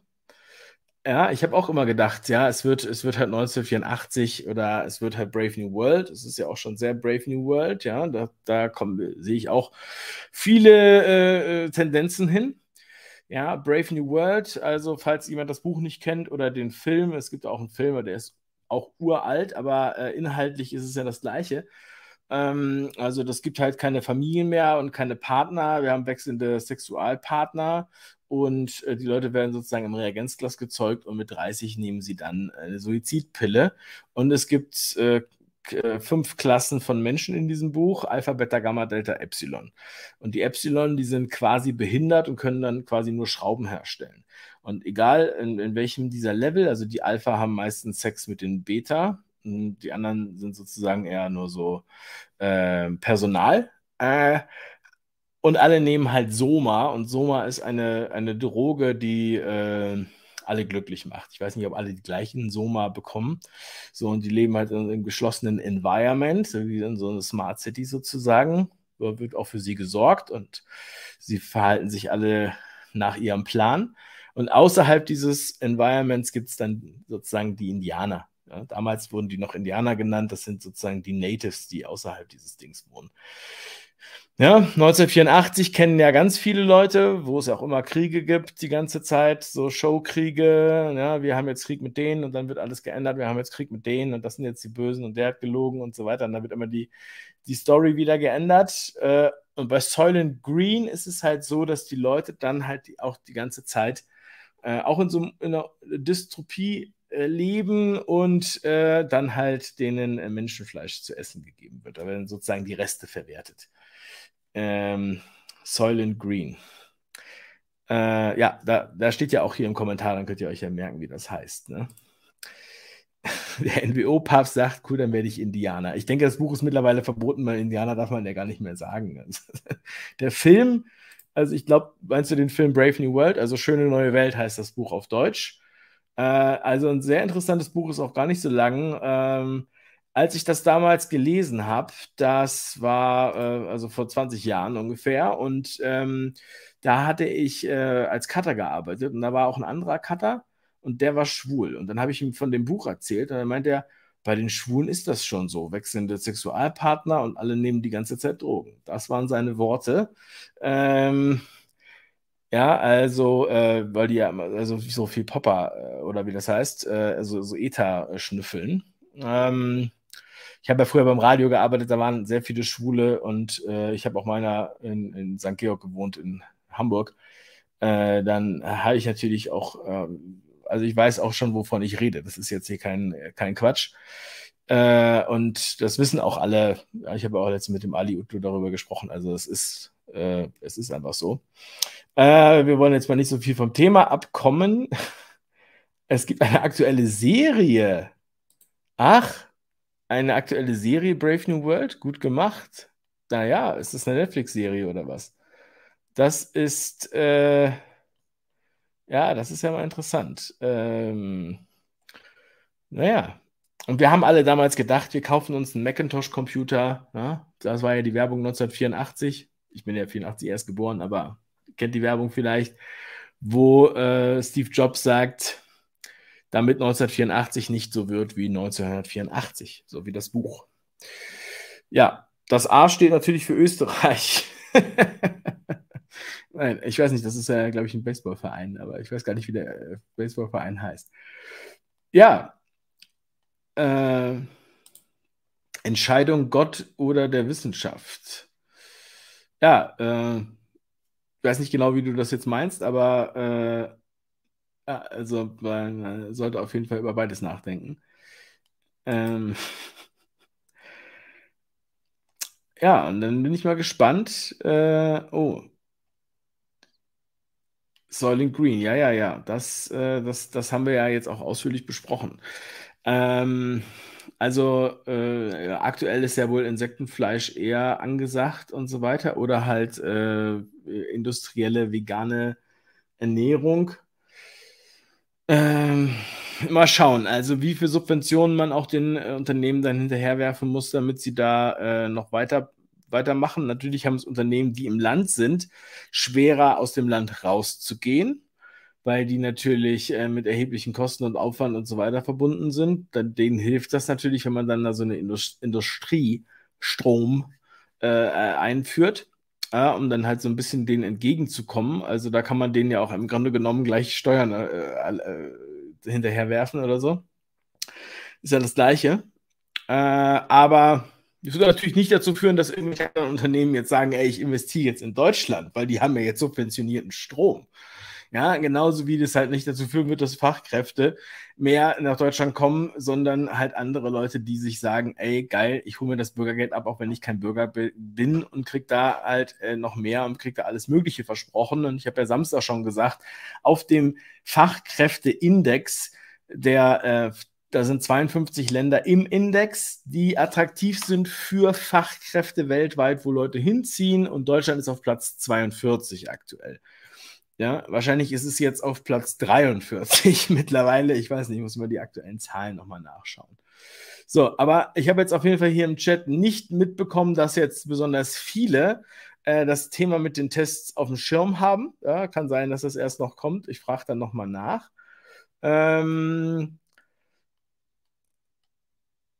Ja, ich habe auch immer gedacht, ja, es wird, es wird halt 1984 oder es wird halt Brave New World. Es ist ja auch schon sehr Brave New World, ja. Da, da sehe ich auch viele äh, äh, Tendenzen hin. Ja, Brave New World, also falls jemand das Buch nicht kennt oder den Film, es gibt auch einen Film, der ist auch uralt, aber äh, inhaltlich ist es ja das Gleiche. Ähm, also das gibt halt keine Familien mehr und keine Partner. Wir haben wechselnde Sexualpartner und äh, die Leute werden sozusagen im Reagenzglas gezeugt und mit 30 nehmen sie dann eine Suizidpille. Und es gibt äh, äh, fünf Klassen von Menschen in diesem Buch, Alpha, Beta, Gamma, Delta, Epsilon. Und die Epsilon, die sind quasi behindert und können dann quasi nur Schrauben herstellen. Und egal in, in welchem dieser Level, also die Alpha haben meistens Sex mit den Beta, die anderen sind sozusagen eher nur so äh, Personal. Äh, und alle nehmen halt Soma und Soma ist eine, eine Droge, die äh, alle glücklich macht. Ich weiß nicht, ob alle die gleichen Soma bekommen. So, und die leben halt in einem geschlossenen Environment, wie in so einer Smart City sozusagen. Da wird auch für sie gesorgt und sie verhalten sich alle nach ihrem Plan. Und außerhalb dieses Environments gibt es dann sozusagen die Indianer. Ja, damals wurden die noch Indianer genannt. Das sind sozusagen die Natives, die außerhalb dieses Dings wohnen. Ja, 1984 kennen ja ganz viele Leute, wo es auch immer Kriege gibt, die ganze Zeit, so Showkriege. Ja, wir haben jetzt Krieg mit denen und dann wird alles geändert. Wir haben jetzt Krieg mit denen und das sind jetzt die Bösen und der hat gelogen und so weiter. Und dann wird immer die, die Story wieder geändert. Äh, und bei Soylent Green ist es halt so, dass die Leute dann halt auch die ganze Zeit äh, auch in so in einer Dystropie äh, leben und dann halt denen Menschenfleisch zu essen gegeben wird. Da werden sozusagen die Reste verwertet. Ähm, Soylent Green. Äh, ja, da, da steht ja auch hier im Kommentar, dann könnt ihr euch ja merken, wie das heißt. Ne? Der NWO-Papst sagt, cool, dann werde ich Indianer. Ich denke, das Buch ist mittlerweile verboten, weil Indianer darf man ja gar nicht mehr sagen. Der Film, also ich glaube, meinst du den Film Brave New World? Also Schöne neue Welt heißt das Buch auf Deutsch. Äh, also ein sehr interessantes Buch, ist auch gar nicht so lang. Ähm, als ich das damals gelesen habe, das war äh, also vor 20 Jahren ungefähr, und ähm, da hatte ich äh, als Cutter gearbeitet und da war auch ein anderer Cutter und der war schwul. Und dann habe ich ihm von dem Buch erzählt und dann meinte er, bei den Schwulen ist das schon so, wechselnde Sexualpartner und alle nehmen die ganze Zeit Drogen. Das waren seine Worte. Ähm, ja, also, äh, weil die ja also so viel Popper äh, oder wie das heißt, also so Ether schnüffeln. Ähm, ich habe ja früher beim Radio gearbeitet, da waren sehr viele Schwule und äh, ich habe auch meiner in, in St. Georg gewohnt, in Hamburg. Äh, dann habe ich natürlich auch, äh, also ich weiß auch schon, wovon ich rede. Das ist jetzt hier kein, kein Quatsch. Äh, und das wissen auch alle. Ich habe auch letztens mit dem Ali Utlu darüber gesprochen. Also es ist, äh, es ist einfach so. Äh, wir wollen jetzt mal nicht so viel vom Thema abkommen. Es gibt eine aktuelle Serie. Ach, eine aktuelle Serie, Brave New World, gut gemacht. Naja, ist das eine Netflix-Serie oder was? Das ist, äh, ja, das ist ja mal interessant. Ähm, naja, und wir haben alle damals gedacht, wir kaufen uns einen Macintosh-Computer. Ja? Das war ja die Werbung 1984. Ich bin ja 84 erst geboren, aber kennt die Werbung vielleicht, wo äh, Steve Jobs sagt, damit 1984 nicht so wird wie 1984, so wie das Buch. Ja, das A steht natürlich für Österreich. Nein, ich weiß nicht, das ist ja, glaube ich, ein Baseballverein, aber ich weiß gar nicht, wie der äh, Baseballverein heißt. Ja, äh, Entscheidung Gott oder der Wissenschaft. Ja, äh, ich weiß nicht genau, wie du das jetzt meinst, aber äh, ja, also man äh, sollte auf jeden Fall über beides nachdenken. Ähm, ja, und dann bin ich mal gespannt. Äh, oh. Soylent Green, ja, ja, ja. Das, äh, das, das haben wir ja jetzt auch ausführlich besprochen. Ähm, also äh, aktuell ist ja wohl Insektenfleisch eher angesagt und so weiter oder halt äh, industrielle vegane Ernährung. Ähm, mal schauen, also wie viele Subventionen man auch den äh, Unternehmen dann hinterherwerfen muss, damit sie da äh, noch weiter weitermachen. Natürlich haben es Unternehmen, die im Land sind, schwerer aus dem Land rauszugehen, weil die natürlich äh, mit erheblichen Kosten und Aufwand und so weiter verbunden sind. Dann, denen hilft das natürlich, wenn man dann da so eine Indust Industriestrom äh, einführt. Ja, um dann halt so ein bisschen denen entgegenzukommen. Also da kann man denen ja auch im Grunde genommen gleich Steuern äh, äh, hinterherwerfen oder so. Ist ja das Gleiche. Äh, aber das würde natürlich nicht dazu führen, dass irgendwelche Unternehmen jetzt sagen, ey, ich investiere jetzt in Deutschland, weil die haben ja jetzt subventionierten Strom. Ja, genauso wie das halt nicht dazu führen wird, dass Fachkräfte mehr nach Deutschland kommen, sondern halt andere Leute, die sich sagen, ey, geil, ich hole mir das Bürgergeld ab, auch wenn ich kein Bürger bin und krieg da halt äh, noch mehr und krieg da alles Mögliche versprochen. Und ich habe ja Samstag schon gesagt, auf dem Fachkräfteindex, der äh, da sind 52 Länder im Index, die attraktiv sind für Fachkräfte weltweit, wo Leute hinziehen. Und Deutschland ist auf Platz 42 aktuell. Ja, wahrscheinlich ist es jetzt auf Platz 43 mittlerweile. Ich weiß nicht, ich muss mal die aktuellen Zahlen nochmal nachschauen. So, aber ich habe jetzt auf jeden Fall hier im Chat nicht mitbekommen, dass jetzt besonders viele äh, das Thema mit den Tests auf dem Schirm haben. Ja, kann sein, dass das erst noch kommt. Ich frage dann nochmal nach. Ähm,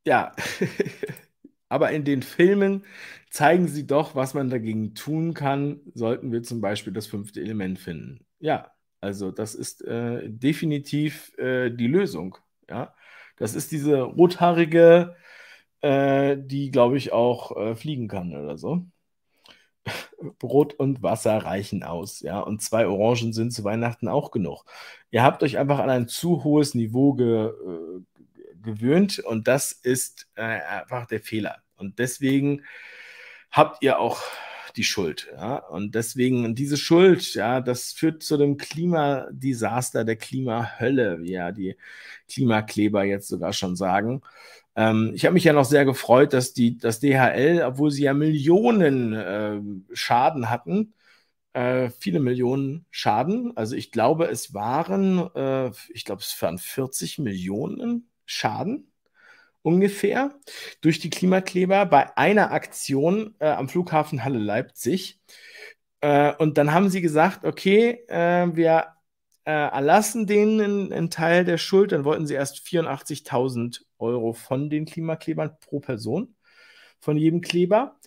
ja, aber in den Filmen zeigen sie doch, was man dagegen tun kann, sollten wir zum Beispiel das fünfte Element finden. Ja, also das ist äh, definitiv äh, die Lösung. Ja, das ist diese rothaarige, äh, die, glaube ich, auch äh, fliegen kann oder so. Brot und Wasser reichen aus, ja, und zwei Orangen sind zu Weihnachten auch genug. Ihr habt euch einfach an ein zu hohes Niveau ge, äh, gewöhnt und das ist äh, einfach der Fehler. Und deswegen habt ihr auch die Schuld. Ja? Und deswegen, diese Schuld, ja, das führt zu dem Klimadesaster, der Klimahölle, wie ja die Klimakleber jetzt sogar schon sagen. Ähm, ich habe mich ja noch sehr gefreut, dass die, das DHL, obwohl sie ja Millionen äh, Schaden hatten, äh, viele Millionen Schaden. Also ich glaube, es waren, äh, ich glaube, es waren 40 Millionen Schaden ungefähr durch die Klimakleber bei einer Aktion äh, am Flughafen Halle Leipzig. Äh, und dann haben sie gesagt, okay, äh, wir äh, erlassen denen einen Teil der Schuld. Dann wollten sie erst 84.000 Euro von den Klimaklebern pro Person, von jedem Kleber.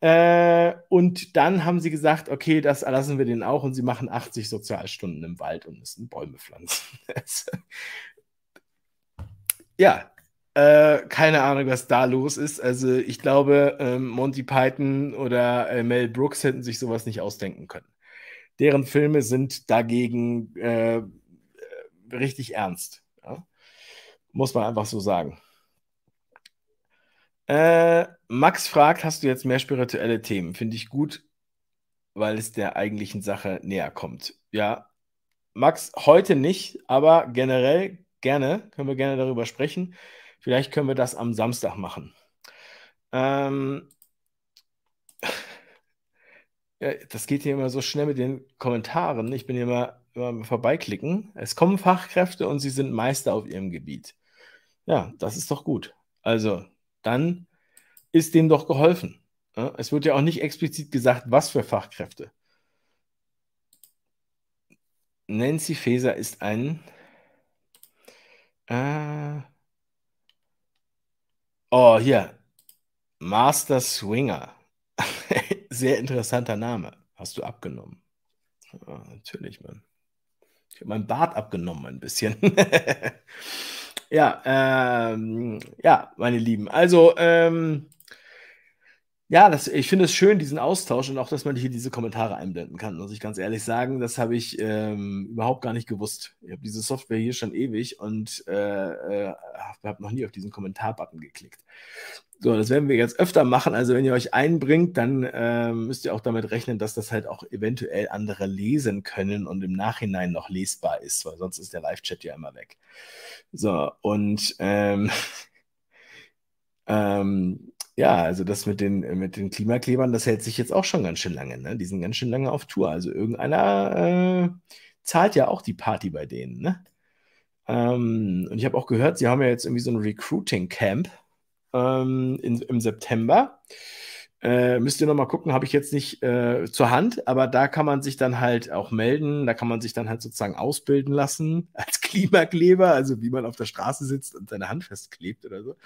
Äh, und dann haben sie gesagt, okay, das erlassen wir denen auch und sie machen 80 Sozialstunden im Wald und müssen Bäume pflanzen. ja, äh, keine Ahnung, was da los ist. Also ich glaube, ähm, Monty Python oder äh, Mel Brooks hätten sich sowas nicht ausdenken können. Deren Filme sind dagegen äh, richtig ernst. Ja? Muss man einfach so sagen. Äh, Max fragt, hast du jetzt mehr spirituelle Themen? Finde ich gut, weil es der eigentlichen Sache näher kommt. Ja, Max, heute nicht, aber generell gerne, können wir gerne darüber sprechen. Vielleicht können wir das am Samstag machen. Ähm, das geht hier immer so schnell mit den Kommentaren. Ich bin hier immer, immer vorbeiklicken. Es kommen Fachkräfte und sie sind Meister auf ihrem Gebiet. Ja, das ist doch gut. Also, dann ist dem doch geholfen. Es wird ja auch nicht explizit gesagt, was für Fachkräfte. Nancy Faeser ist ein äh, Oh, hier. Master Swinger. Sehr interessanter Name. Hast du abgenommen? Ja, natürlich, Mann. Ich habe meinen Bart abgenommen ein bisschen. ja, ähm, ja, meine Lieben. Also, ähm, ja, das, ich finde es schön, diesen Austausch und auch, dass man hier diese Kommentare einblenden kann. Muss ich ganz ehrlich sagen, das habe ich ähm, überhaupt gar nicht gewusst. Ich habe diese Software hier schon ewig und äh, äh, habe noch nie auf diesen Kommentar-Button geklickt. So, das werden wir jetzt öfter machen. Also, wenn ihr euch einbringt, dann äh, müsst ihr auch damit rechnen, dass das halt auch eventuell andere lesen können und im Nachhinein noch lesbar ist, weil sonst ist der Live-Chat ja immer weg. So, und ähm, ähm, ja, also das mit den, mit den Klimaklebern, das hält sich jetzt auch schon ganz schön lange. Ne? Die sind ganz schön lange auf Tour. Also irgendeiner äh, zahlt ja auch die Party bei denen. Ne? Ähm, und ich habe auch gehört, sie haben ja jetzt irgendwie so ein Recruiting-Camp ähm, im September. Äh, müsst ihr nochmal gucken, habe ich jetzt nicht äh, zur Hand, aber da kann man sich dann halt auch melden, da kann man sich dann halt sozusagen ausbilden lassen als Klimakleber, also wie man auf der Straße sitzt und seine Hand festklebt oder so.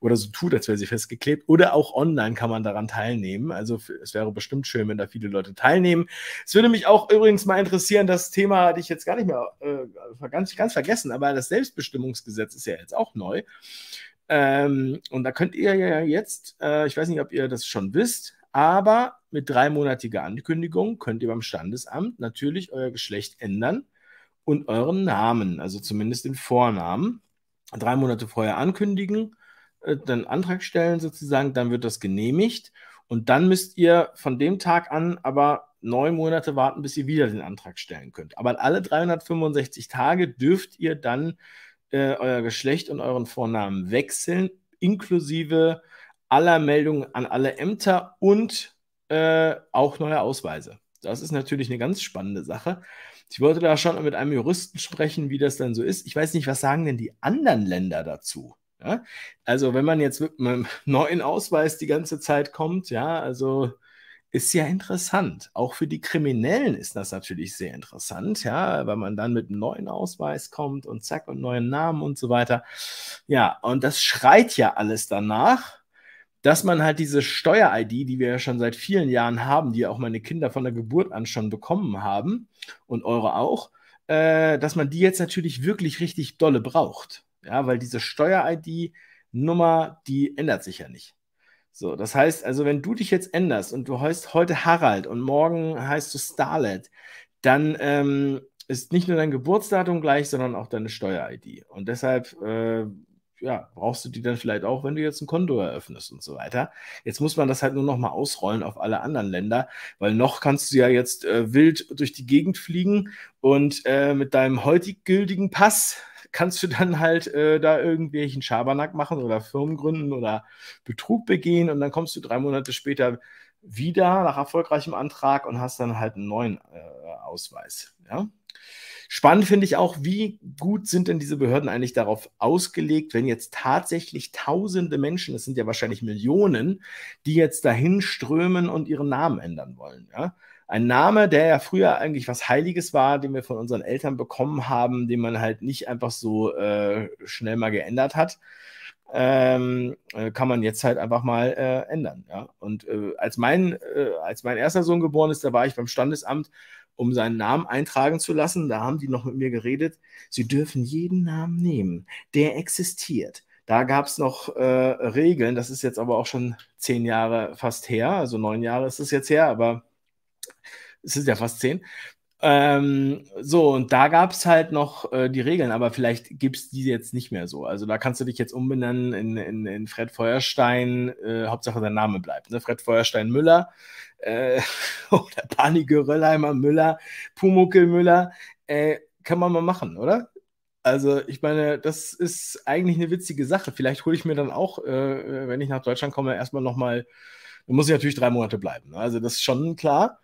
Oder so tut, als wäre sie festgeklebt. Oder auch online kann man daran teilnehmen. Also es wäre bestimmt schön, wenn da viele Leute teilnehmen. Es würde mich auch übrigens mal interessieren, das Thema hatte ich jetzt gar nicht mehr äh, ganz, ganz vergessen, aber das Selbstbestimmungsgesetz ist ja jetzt auch neu. Ähm, und da könnt ihr ja jetzt, äh, ich weiß nicht, ob ihr das schon wisst, aber mit dreimonatiger Ankündigung könnt ihr beim Standesamt natürlich euer Geschlecht ändern und euren Namen, also zumindest den Vornamen, drei Monate vorher ankündigen, äh, dann Antrag stellen sozusagen, dann wird das genehmigt und dann müsst ihr von dem Tag an aber neun Monate warten, bis ihr wieder den Antrag stellen könnt. Aber alle 365 Tage dürft ihr dann äh, euer Geschlecht und euren Vornamen wechseln, inklusive aller Meldungen an alle Ämter und äh, auch neue Ausweise. Das ist natürlich eine ganz spannende Sache. Ich wollte da schon mit einem Juristen sprechen, wie das dann so ist. Ich weiß nicht, was sagen denn die anderen Länder dazu? Ja? Also, wenn man jetzt mit einem neuen Ausweis die ganze Zeit kommt, ja, also ist ja interessant. Auch für die Kriminellen ist das natürlich sehr interessant, ja, weil man dann mit einem neuen Ausweis kommt und zack und neuen Namen und so weiter. Ja, und das schreit ja alles danach, dass man halt diese Steuer-ID, die wir ja schon seit vielen Jahren haben, die auch meine Kinder von der Geburt an schon bekommen haben und eure auch, äh, dass man die jetzt natürlich wirklich richtig dolle braucht. Ja, weil diese Steuer-ID-Nummer, die ändert sich ja nicht. So, das heißt also, wenn du dich jetzt änderst und du heißt heute Harald und morgen heißt du Starlet, dann ähm, ist nicht nur dein Geburtsdatum gleich, sondern auch deine Steuer-ID. Und deshalb äh, ja, brauchst du die dann vielleicht auch, wenn du jetzt ein Konto eröffnest und so weiter. Jetzt muss man das halt nur noch mal ausrollen auf alle anderen Länder, weil noch kannst du ja jetzt äh, wild durch die Gegend fliegen und äh, mit deinem heutig gültigen Pass kannst du dann halt äh, da irgendwelchen Schabernack machen oder Firmen gründen oder Betrug begehen und dann kommst du drei Monate später wieder nach erfolgreichem Antrag und hast dann halt einen neuen äh, Ausweis. Ja? Spannend finde ich auch, wie gut sind denn diese Behörden eigentlich darauf ausgelegt, wenn jetzt tatsächlich tausende Menschen, es sind ja wahrscheinlich Millionen, die jetzt dahin strömen und ihren Namen ändern wollen. Ja? Ein Name, der ja früher eigentlich was Heiliges war, den wir von unseren Eltern bekommen haben, den man halt nicht einfach so äh, schnell mal geändert hat. Ähm, äh, kann man jetzt halt einfach mal äh, ändern. Ja? Und äh, als, mein, äh, als mein erster Sohn geboren ist, da war ich beim Standesamt um seinen Namen eintragen zu lassen. Da haben die noch mit mir geredet. Sie dürfen jeden Namen nehmen, der existiert. Da gab es noch äh, Regeln. Das ist jetzt aber auch schon zehn Jahre fast her. Also neun Jahre ist es jetzt her, aber es ist ja fast zehn. Ähm, so, und da gab es halt noch äh, die Regeln, aber vielleicht gibt es die jetzt nicht mehr so. Also da kannst du dich jetzt umbenennen in, in, in Fred Feuerstein, äh, Hauptsache dein Name bleibt. Ne? Fred Feuerstein Müller äh, oder Panike Röllheimer Müller, Pumuckel Müller, äh, kann man mal machen, oder? Also, ich meine, das ist eigentlich eine witzige Sache. Vielleicht hole ich mir dann auch, äh, wenn ich nach Deutschland komme, erstmal nochmal, dann muss ich natürlich drei Monate bleiben. Ne? Also, das ist schon klar.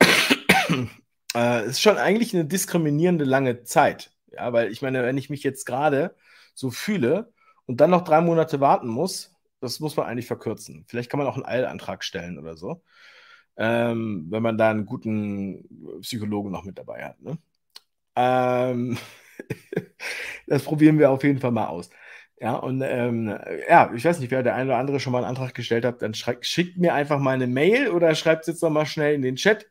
äh, ist schon eigentlich eine diskriminierende lange Zeit. Ja, weil ich meine, wenn ich mich jetzt gerade so fühle und dann noch drei Monate warten muss, das muss man eigentlich verkürzen. Vielleicht kann man auch einen Eilantrag stellen oder so ähm, wenn man da einen guten Psychologen noch mit dabei hat. Ne? Ähm, das probieren wir auf jeden Fall mal aus. Ja, und ähm, ja, ich weiß nicht, wer der eine oder andere schon mal einen Antrag gestellt hat, dann schickt mir einfach mal eine Mail oder schreibt es jetzt noch mal schnell in den Chat.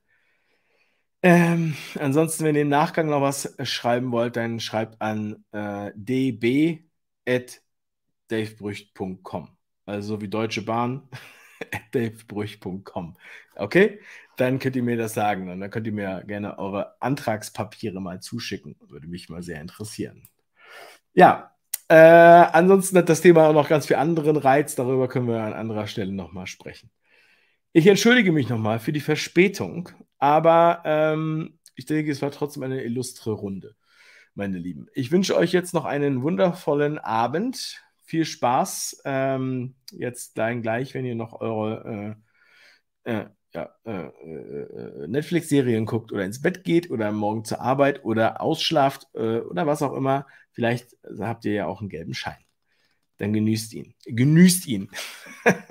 Ähm, ansonsten, wenn ihr im Nachgang noch was schreiben wollt, dann schreibt an äh, db.davebrücht.com. Also wie Deutsche Bahn davebrüch.com. Okay? Dann könnt ihr mir das sagen und dann könnt ihr mir gerne eure Antragspapiere mal zuschicken. Würde mich mal sehr interessieren. Ja, äh, ansonsten hat das Thema auch noch ganz viel anderen Reiz. Darüber können wir an anderer Stelle nochmal sprechen. Ich entschuldige mich nochmal für die Verspätung, aber ähm, ich denke, es war trotzdem eine illustre Runde, meine Lieben. Ich wünsche euch jetzt noch einen wundervollen Abend viel Spaß ähm, jetzt dann gleich, wenn ihr noch eure äh, äh, ja, äh, äh Netflix-Serien guckt oder ins Bett geht oder morgen zur Arbeit oder ausschlaft äh, oder was auch immer. Vielleicht habt ihr ja auch einen gelben Schein. Dann genießt ihn. Genießt ihn.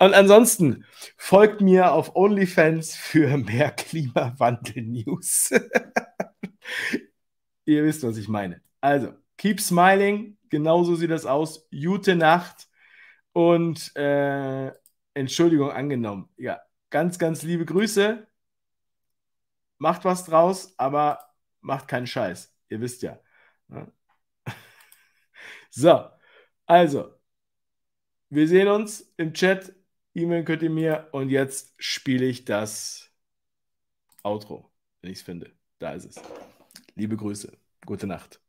Und ansonsten folgt mir auf OnlyFans für mehr Klimawandel-News. ihr wisst, was ich meine. Also, keep smiling, genauso sieht das aus. Gute Nacht und äh, Entschuldigung angenommen. Ja, ganz, ganz liebe Grüße. Macht was draus, aber macht keinen Scheiß. Ihr wisst ja. So, also, wir sehen uns im Chat. E-Mail könnt ihr mir und jetzt spiele ich das Outro, wenn ich es finde. Da ist es. Liebe Grüße. Gute Nacht.